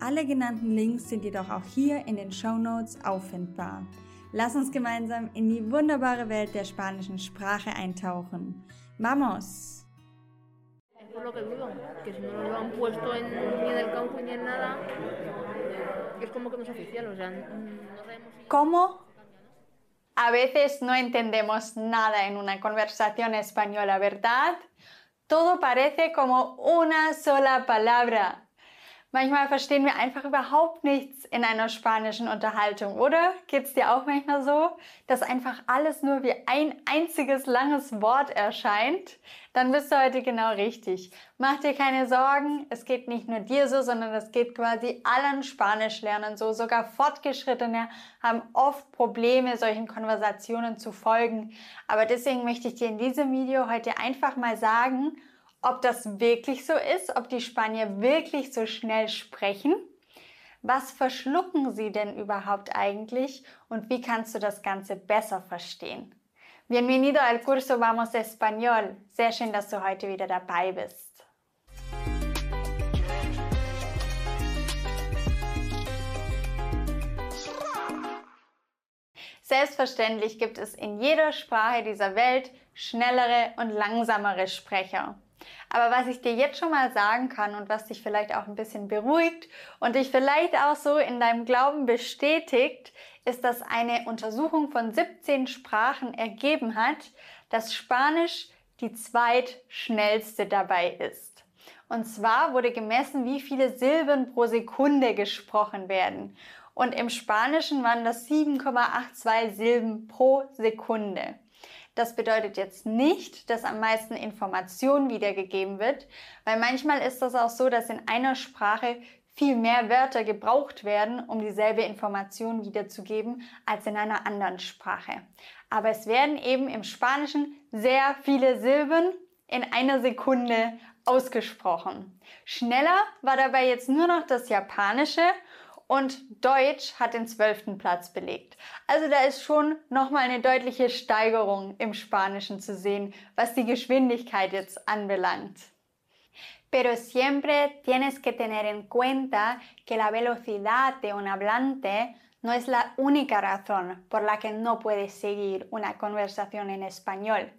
Alle genannten Links sind jedoch auch hier in den Show Notes auffindbar. Lass uns gemeinsam in die wunderbare Welt der spanischen Sprache eintauchen. Vamos! Por lo que dudo, que si no lo han puesto en, ni en el campo ni en nada, es como que no es oficial, o sea, no sabemos si... ¿Cómo? A veces no entendemos nada en una conversación española, ¿verdad? Todo parece como una sola palabra. Manchmal verstehen wir einfach überhaupt nichts in einer spanischen Unterhaltung, oder? Geht's dir auch manchmal so, dass einfach alles nur wie ein einziges langes Wort erscheint? Dann bist du heute genau richtig. Mach dir keine Sorgen, es geht nicht nur dir so, sondern es geht quasi allen Spanischlernern so. Sogar Fortgeschrittene haben oft Probleme, solchen Konversationen zu folgen. Aber deswegen möchte ich dir in diesem Video heute einfach mal sagen, ob das wirklich so ist, ob die Spanier wirklich so schnell sprechen. Was verschlucken sie denn überhaupt eigentlich und wie kannst du das Ganze besser verstehen? Bienvenido al curso Vamos Español. Sehr schön, dass du heute wieder dabei bist. Selbstverständlich gibt es in jeder Sprache dieser Welt schnellere und langsamere Sprecher. Aber was ich dir jetzt schon mal sagen kann und was dich vielleicht auch ein bisschen beruhigt und dich vielleicht auch so in deinem Glauben bestätigt, ist, dass eine Untersuchung von 17 Sprachen ergeben hat, dass Spanisch die zweitschnellste dabei ist. Und zwar wurde gemessen, wie viele Silben pro Sekunde gesprochen werden. Und im Spanischen waren das 7,82 Silben pro Sekunde. Das bedeutet jetzt nicht, dass am meisten Information wiedergegeben wird, weil manchmal ist das auch so, dass in einer Sprache viel mehr Wörter gebraucht werden, um dieselbe Information wiederzugeben, als in einer anderen Sprache. Aber es werden eben im Spanischen sehr viele Silben in einer Sekunde ausgesprochen. Schneller war dabei jetzt nur noch das Japanische und Deutsch hat den zwölften Platz belegt. Also da ist schon nochmal eine deutliche Steigerung im Spanischen zu sehen, was die Geschwindigkeit jetzt anbelangt. Pero siempre tienes que tener en cuenta que la velocidad de un hablante no es la única razón por la que no puedes seguir una conversación en español.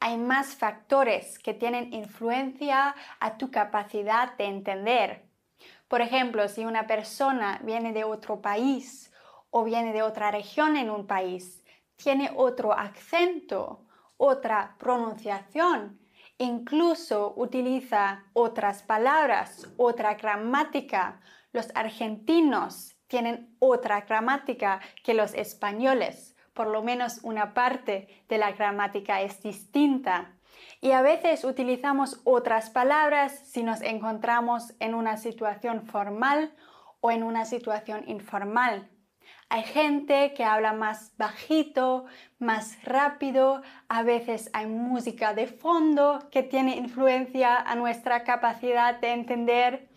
Hay más factores que tienen influencia a tu capacidad de entender por ejemplo, si una persona viene de otro país o viene de otra región en un país, tiene otro acento, otra pronunciación, incluso utiliza otras palabras, otra gramática. Los argentinos tienen otra gramática que los españoles. Por lo menos una parte de la gramática es distinta. Y a veces utilizamos otras palabras si nos encontramos en una situación formal o en una situación informal. Hay gente que habla más bajito, más rápido, a veces hay música de fondo que tiene influencia a nuestra capacidad de entender.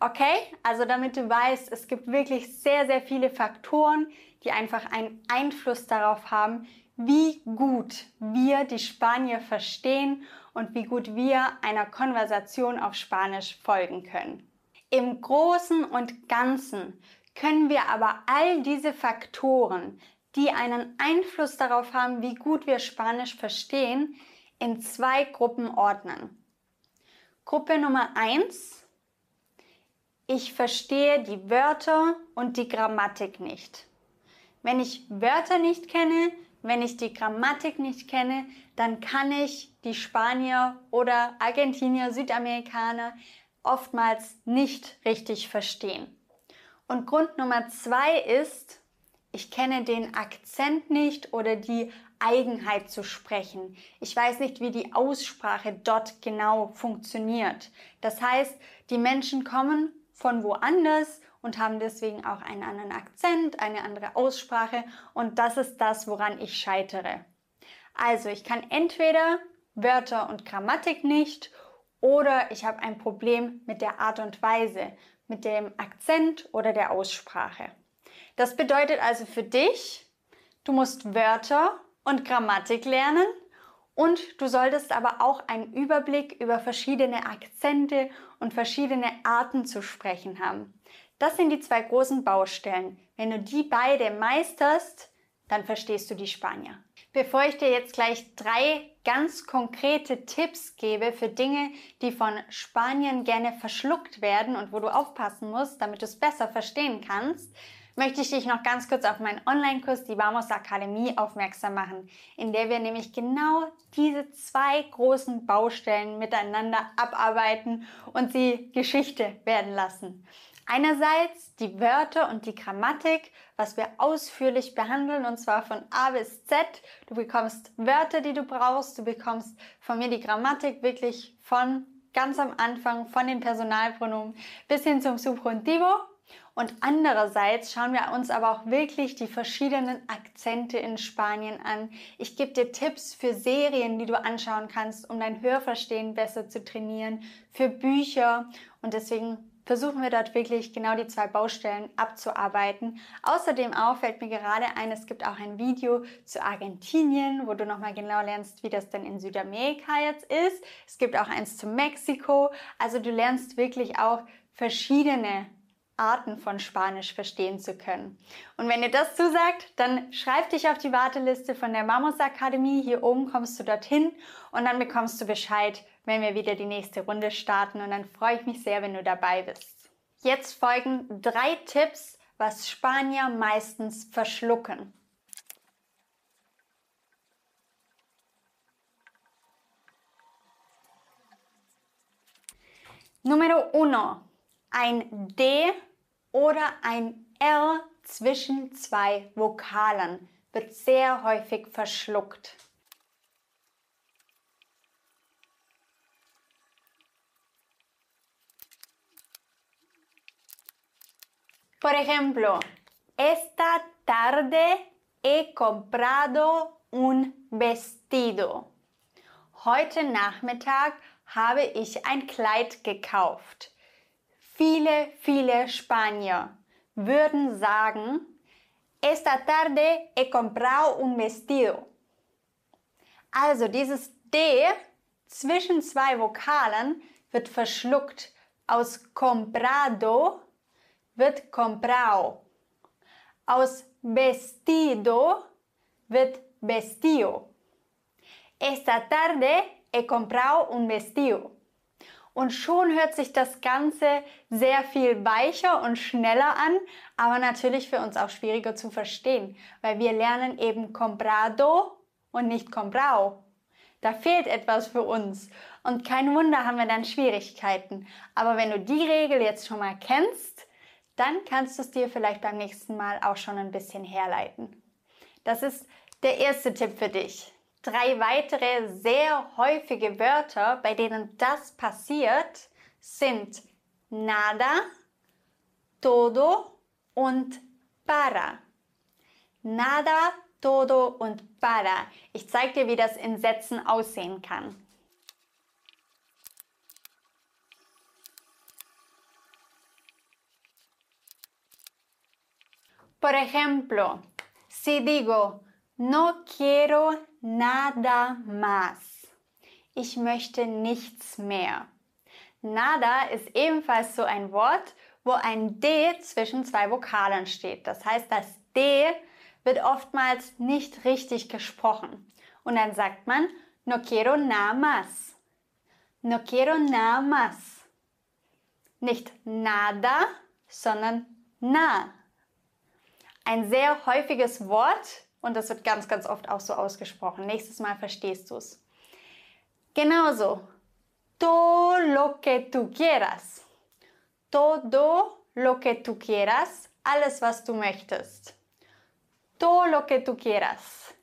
Okay, also damit du weißt, es gibt wirklich sehr, sehr viele Faktoren, die einfach einen Einfluss darauf haben, wie gut wir die Spanier verstehen und wie gut wir einer Konversation auf Spanisch folgen können. Im Großen und Ganzen können wir aber all diese Faktoren, die einen Einfluss darauf haben, wie gut wir Spanisch verstehen, in zwei Gruppen ordnen. Gruppe Nummer eins: Ich verstehe die Wörter und die Grammatik nicht. Wenn ich Wörter nicht kenne, wenn ich die Grammatik nicht kenne, dann kann ich die Spanier oder Argentinier, Südamerikaner oftmals nicht richtig verstehen. Und Grund Nummer zwei ist, ich kenne den Akzent nicht oder die Eigenheit zu sprechen. Ich weiß nicht, wie die Aussprache dort genau funktioniert. Das heißt, die Menschen kommen von woanders und haben deswegen auch einen anderen Akzent, eine andere Aussprache und das ist das, woran ich scheitere. Also ich kann entweder Wörter und Grammatik nicht oder ich habe ein Problem mit der Art und Weise, mit dem Akzent oder der Aussprache. Das bedeutet also für dich, du musst Wörter und Grammatik lernen und du solltest aber auch einen Überblick über verschiedene Akzente und verschiedene Arten zu sprechen haben. Das sind die zwei großen Baustellen. Wenn du die beide meisterst, dann verstehst du die Spanier. Bevor ich dir jetzt gleich drei ganz konkrete Tipps gebe für Dinge, die von Spaniern gerne verschluckt werden und wo du aufpassen musst, damit du es besser verstehen kannst, möchte ich dich noch ganz kurz auf meinen Online-Kurs, die Vamos Akademie, aufmerksam machen, in der wir nämlich genau diese zwei großen Baustellen miteinander abarbeiten und sie Geschichte werden lassen. Einerseits die Wörter und die Grammatik, was wir ausführlich behandeln und zwar von A bis Z. Du bekommst Wörter, die du brauchst, du bekommst von mir die Grammatik wirklich von ganz am Anfang, von den Personalpronomen bis hin zum Subjuntivo und andererseits schauen wir uns aber auch wirklich die verschiedenen Akzente in Spanien an. Ich gebe dir Tipps für Serien, die du anschauen kannst, um dein Hörverstehen besser zu trainieren, für Bücher und deswegen versuchen wir dort wirklich genau die zwei Baustellen abzuarbeiten. Außerdem auch fällt mir gerade ein, es gibt auch ein Video zu Argentinien, wo du nochmal genau lernst, wie das denn in Südamerika jetzt ist. Es gibt auch eins zu Mexiko. Also du lernst wirklich auch verschiedene Arten von Spanisch verstehen zu können. Und wenn dir das zusagt, dann schreib dich auf die Warteliste von der Mamos Akademie. Hier oben kommst du dorthin und dann bekommst du Bescheid, wenn wir wieder die nächste Runde starten. Und dann freue ich mich sehr, wenn du dabei bist. Jetzt folgen drei Tipps, was Spanier meistens verschlucken. Numero uno. Ein D oder ein R zwischen zwei Vokalen wird sehr häufig verschluckt. Por ejemplo, esta tarde he comprado un vestido. Heute Nachmittag habe ich ein Kleid gekauft. Viele, viele Spanier würden sagen, esta tarde he comprado un vestido. Also dieses D zwischen zwei Vokalen wird verschluckt. Aus comprado wird comprado. Aus vestido wird vestido. Esta tarde he comprado un vestido. Und schon hört sich das Ganze sehr viel weicher und schneller an, aber natürlich für uns auch schwieriger zu verstehen, weil wir lernen eben comprado und nicht comprao. Da fehlt etwas für uns. Und kein Wunder haben wir dann Schwierigkeiten. Aber wenn du die Regel jetzt schon mal kennst, dann kannst du es dir vielleicht beim nächsten Mal auch schon ein bisschen herleiten. Das ist der erste Tipp für dich. Drei weitere sehr häufige Wörter, bei denen das passiert, sind nada, todo und para. Nada, todo und para. Ich zeige dir, wie das in Sätzen aussehen kann. Por ejemplo, si digo no quiero nada más. Ich möchte nichts mehr. Nada ist ebenfalls so ein Wort, wo ein D zwischen zwei Vokalen steht. Das heißt, das D wird oftmals nicht richtig gesprochen. Und dann sagt man, no quiero nada más. No quiero nada más. Nicht nada, sondern na. Ein sehr häufiges Wort und das wird ganz, ganz oft auch so ausgesprochen. Nächstes Mal verstehst du es. Genauso. Todo lo que tú quieras. Todo lo que tú quieras. Alles, was du möchtest. Todo lo que tú quieras.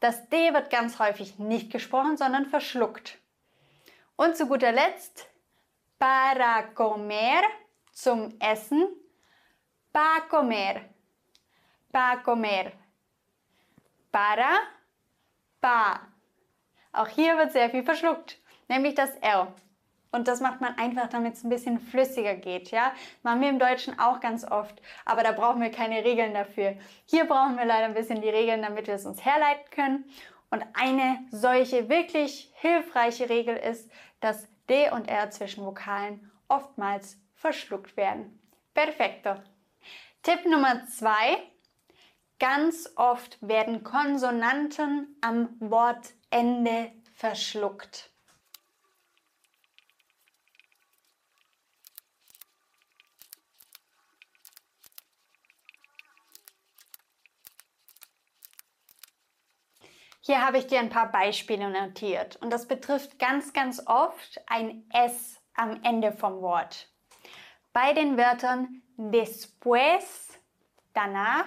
Das D wird ganz häufig nicht gesprochen, sondern verschluckt. Und zu guter Letzt, para comer, zum Essen, Pa comer. Pa comer. Para. Pa. Auch hier wird sehr viel verschluckt, nämlich das R. Und das macht man einfach, damit es ein bisschen flüssiger geht. Ja? Machen wir im Deutschen auch ganz oft, aber da brauchen wir keine Regeln dafür. Hier brauchen wir leider ein bisschen die Regeln, damit wir es uns herleiten können. Und eine solche wirklich hilfreiche Regel ist, dass D und R zwischen Vokalen oftmals verschluckt werden. Perfekto. Tipp Nummer zwei. Ganz oft werden Konsonanten am Wortende verschluckt. Hier habe ich dir ein paar Beispiele notiert und das betrifft ganz, ganz oft ein S am Ende vom Wort. Bei den Wörtern después, danach,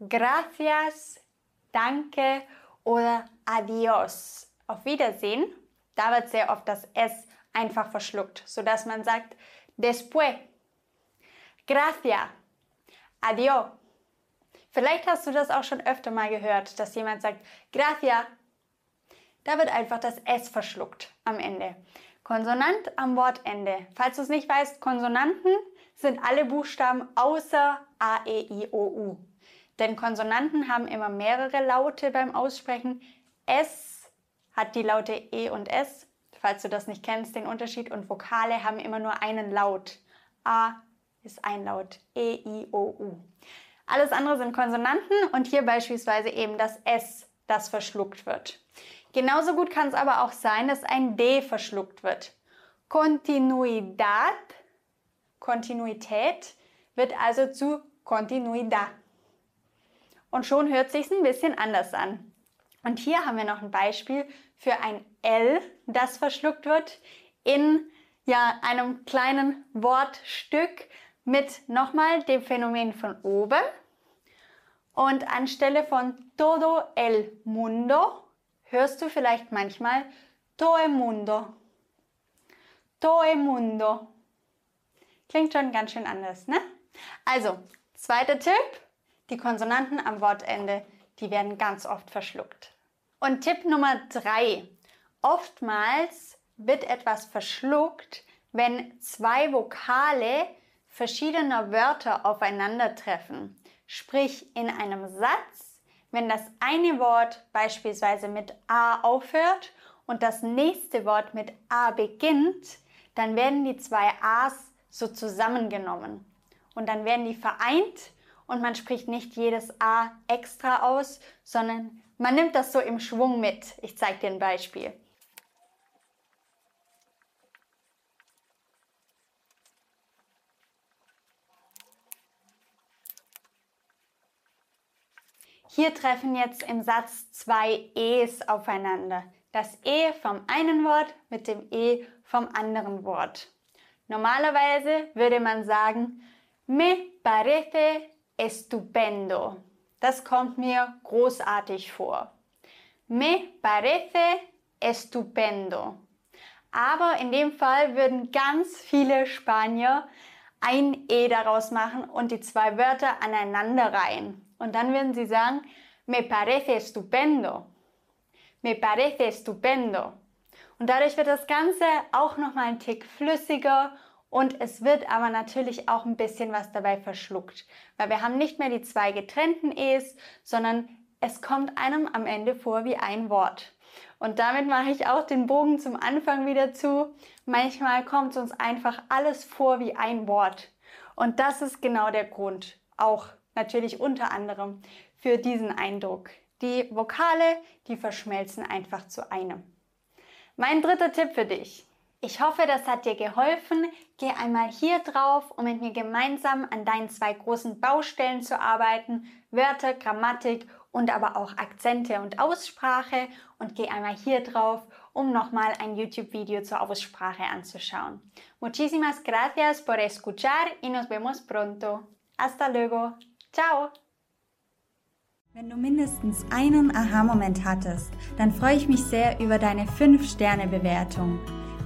gracias, danke oder adios, auf Wiedersehen, da wird sehr oft das S einfach verschluckt, sodass man sagt después, gracias, adios Vielleicht hast du das auch schon öfter mal gehört, dass jemand sagt, gracias. Da wird einfach das S verschluckt am Ende. Konsonant am Wortende. Falls du es nicht weißt, Konsonanten sind alle Buchstaben außer A, E, I, O, U. Denn Konsonanten haben immer mehrere Laute beim Aussprechen. S hat die Laute E und S, falls du das nicht kennst, den Unterschied. Und Vokale haben immer nur einen Laut. A ist ein Laut. E, I, O, U. Alles andere sind Konsonanten und hier beispielsweise eben das S, das verschluckt wird. Genauso gut kann es aber auch sein, dass ein D verschluckt wird. Continuidad, Kontinuität, wird also zu Continuidad. Und schon hört sich ein bisschen anders an. Und hier haben wir noch ein Beispiel für ein L, das verschluckt wird in ja, einem kleinen Wortstück, mit nochmal dem Phänomen von oben. Und anstelle von todo el mundo hörst du vielleicht manchmal todo mundo. Todo mundo. Klingt schon ganz schön anders, ne? Also, zweiter Tipp. Die Konsonanten am Wortende, die werden ganz oft verschluckt. Und Tipp Nummer drei. Oftmals wird etwas verschluckt, wenn zwei Vokale verschiedener Wörter aufeinandertreffen. Sprich in einem Satz, wenn das eine Wort beispielsweise mit A aufhört und das nächste Wort mit A beginnt, dann werden die zwei A's so zusammengenommen. Und dann werden die vereint und man spricht nicht jedes A extra aus, sondern man nimmt das so im Schwung mit. Ich zeige dir ein Beispiel. Hier treffen jetzt im Satz zwei E's aufeinander. Das E vom einen Wort mit dem E vom anderen Wort. Normalerweise würde man sagen, me parece estupendo. Das kommt mir großartig vor. Me parece estupendo. Aber in dem Fall würden ganz viele Spanier ein E daraus machen und die zwei Wörter aneinander reihen. Und dann werden sie sagen, me parece estupendo. Me parece estupendo. Und dadurch wird das Ganze auch nochmal ein Tick flüssiger und es wird aber natürlich auch ein bisschen was dabei verschluckt, weil wir haben nicht mehr die zwei getrennten E's, sondern es kommt einem am Ende vor wie ein Wort. Und damit mache ich auch den Bogen zum Anfang wieder zu. Manchmal kommt uns einfach alles vor wie ein Wort. Und das ist genau der Grund, auch natürlich unter anderem für diesen Eindruck. Die Vokale, die verschmelzen einfach zu einem. Mein dritter Tipp für dich. Ich hoffe, das hat dir geholfen. Geh einmal hier drauf, um mit mir gemeinsam an deinen zwei großen Baustellen zu arbeiten. Wörter, Grammatik und aber auch Akzente und Aussprache. Und geh einmal hier drauf, um nochmal ein YouTube-Video zur Aussprache anzuschauen. Muchísimas gracias por escuchar y nos vemos pronto. Hasta luego. Ciao! Wenn du mindestens einen Aha-Moment hattest, dann freue ich mich sehr über deine 5-Sterne-Bewertung.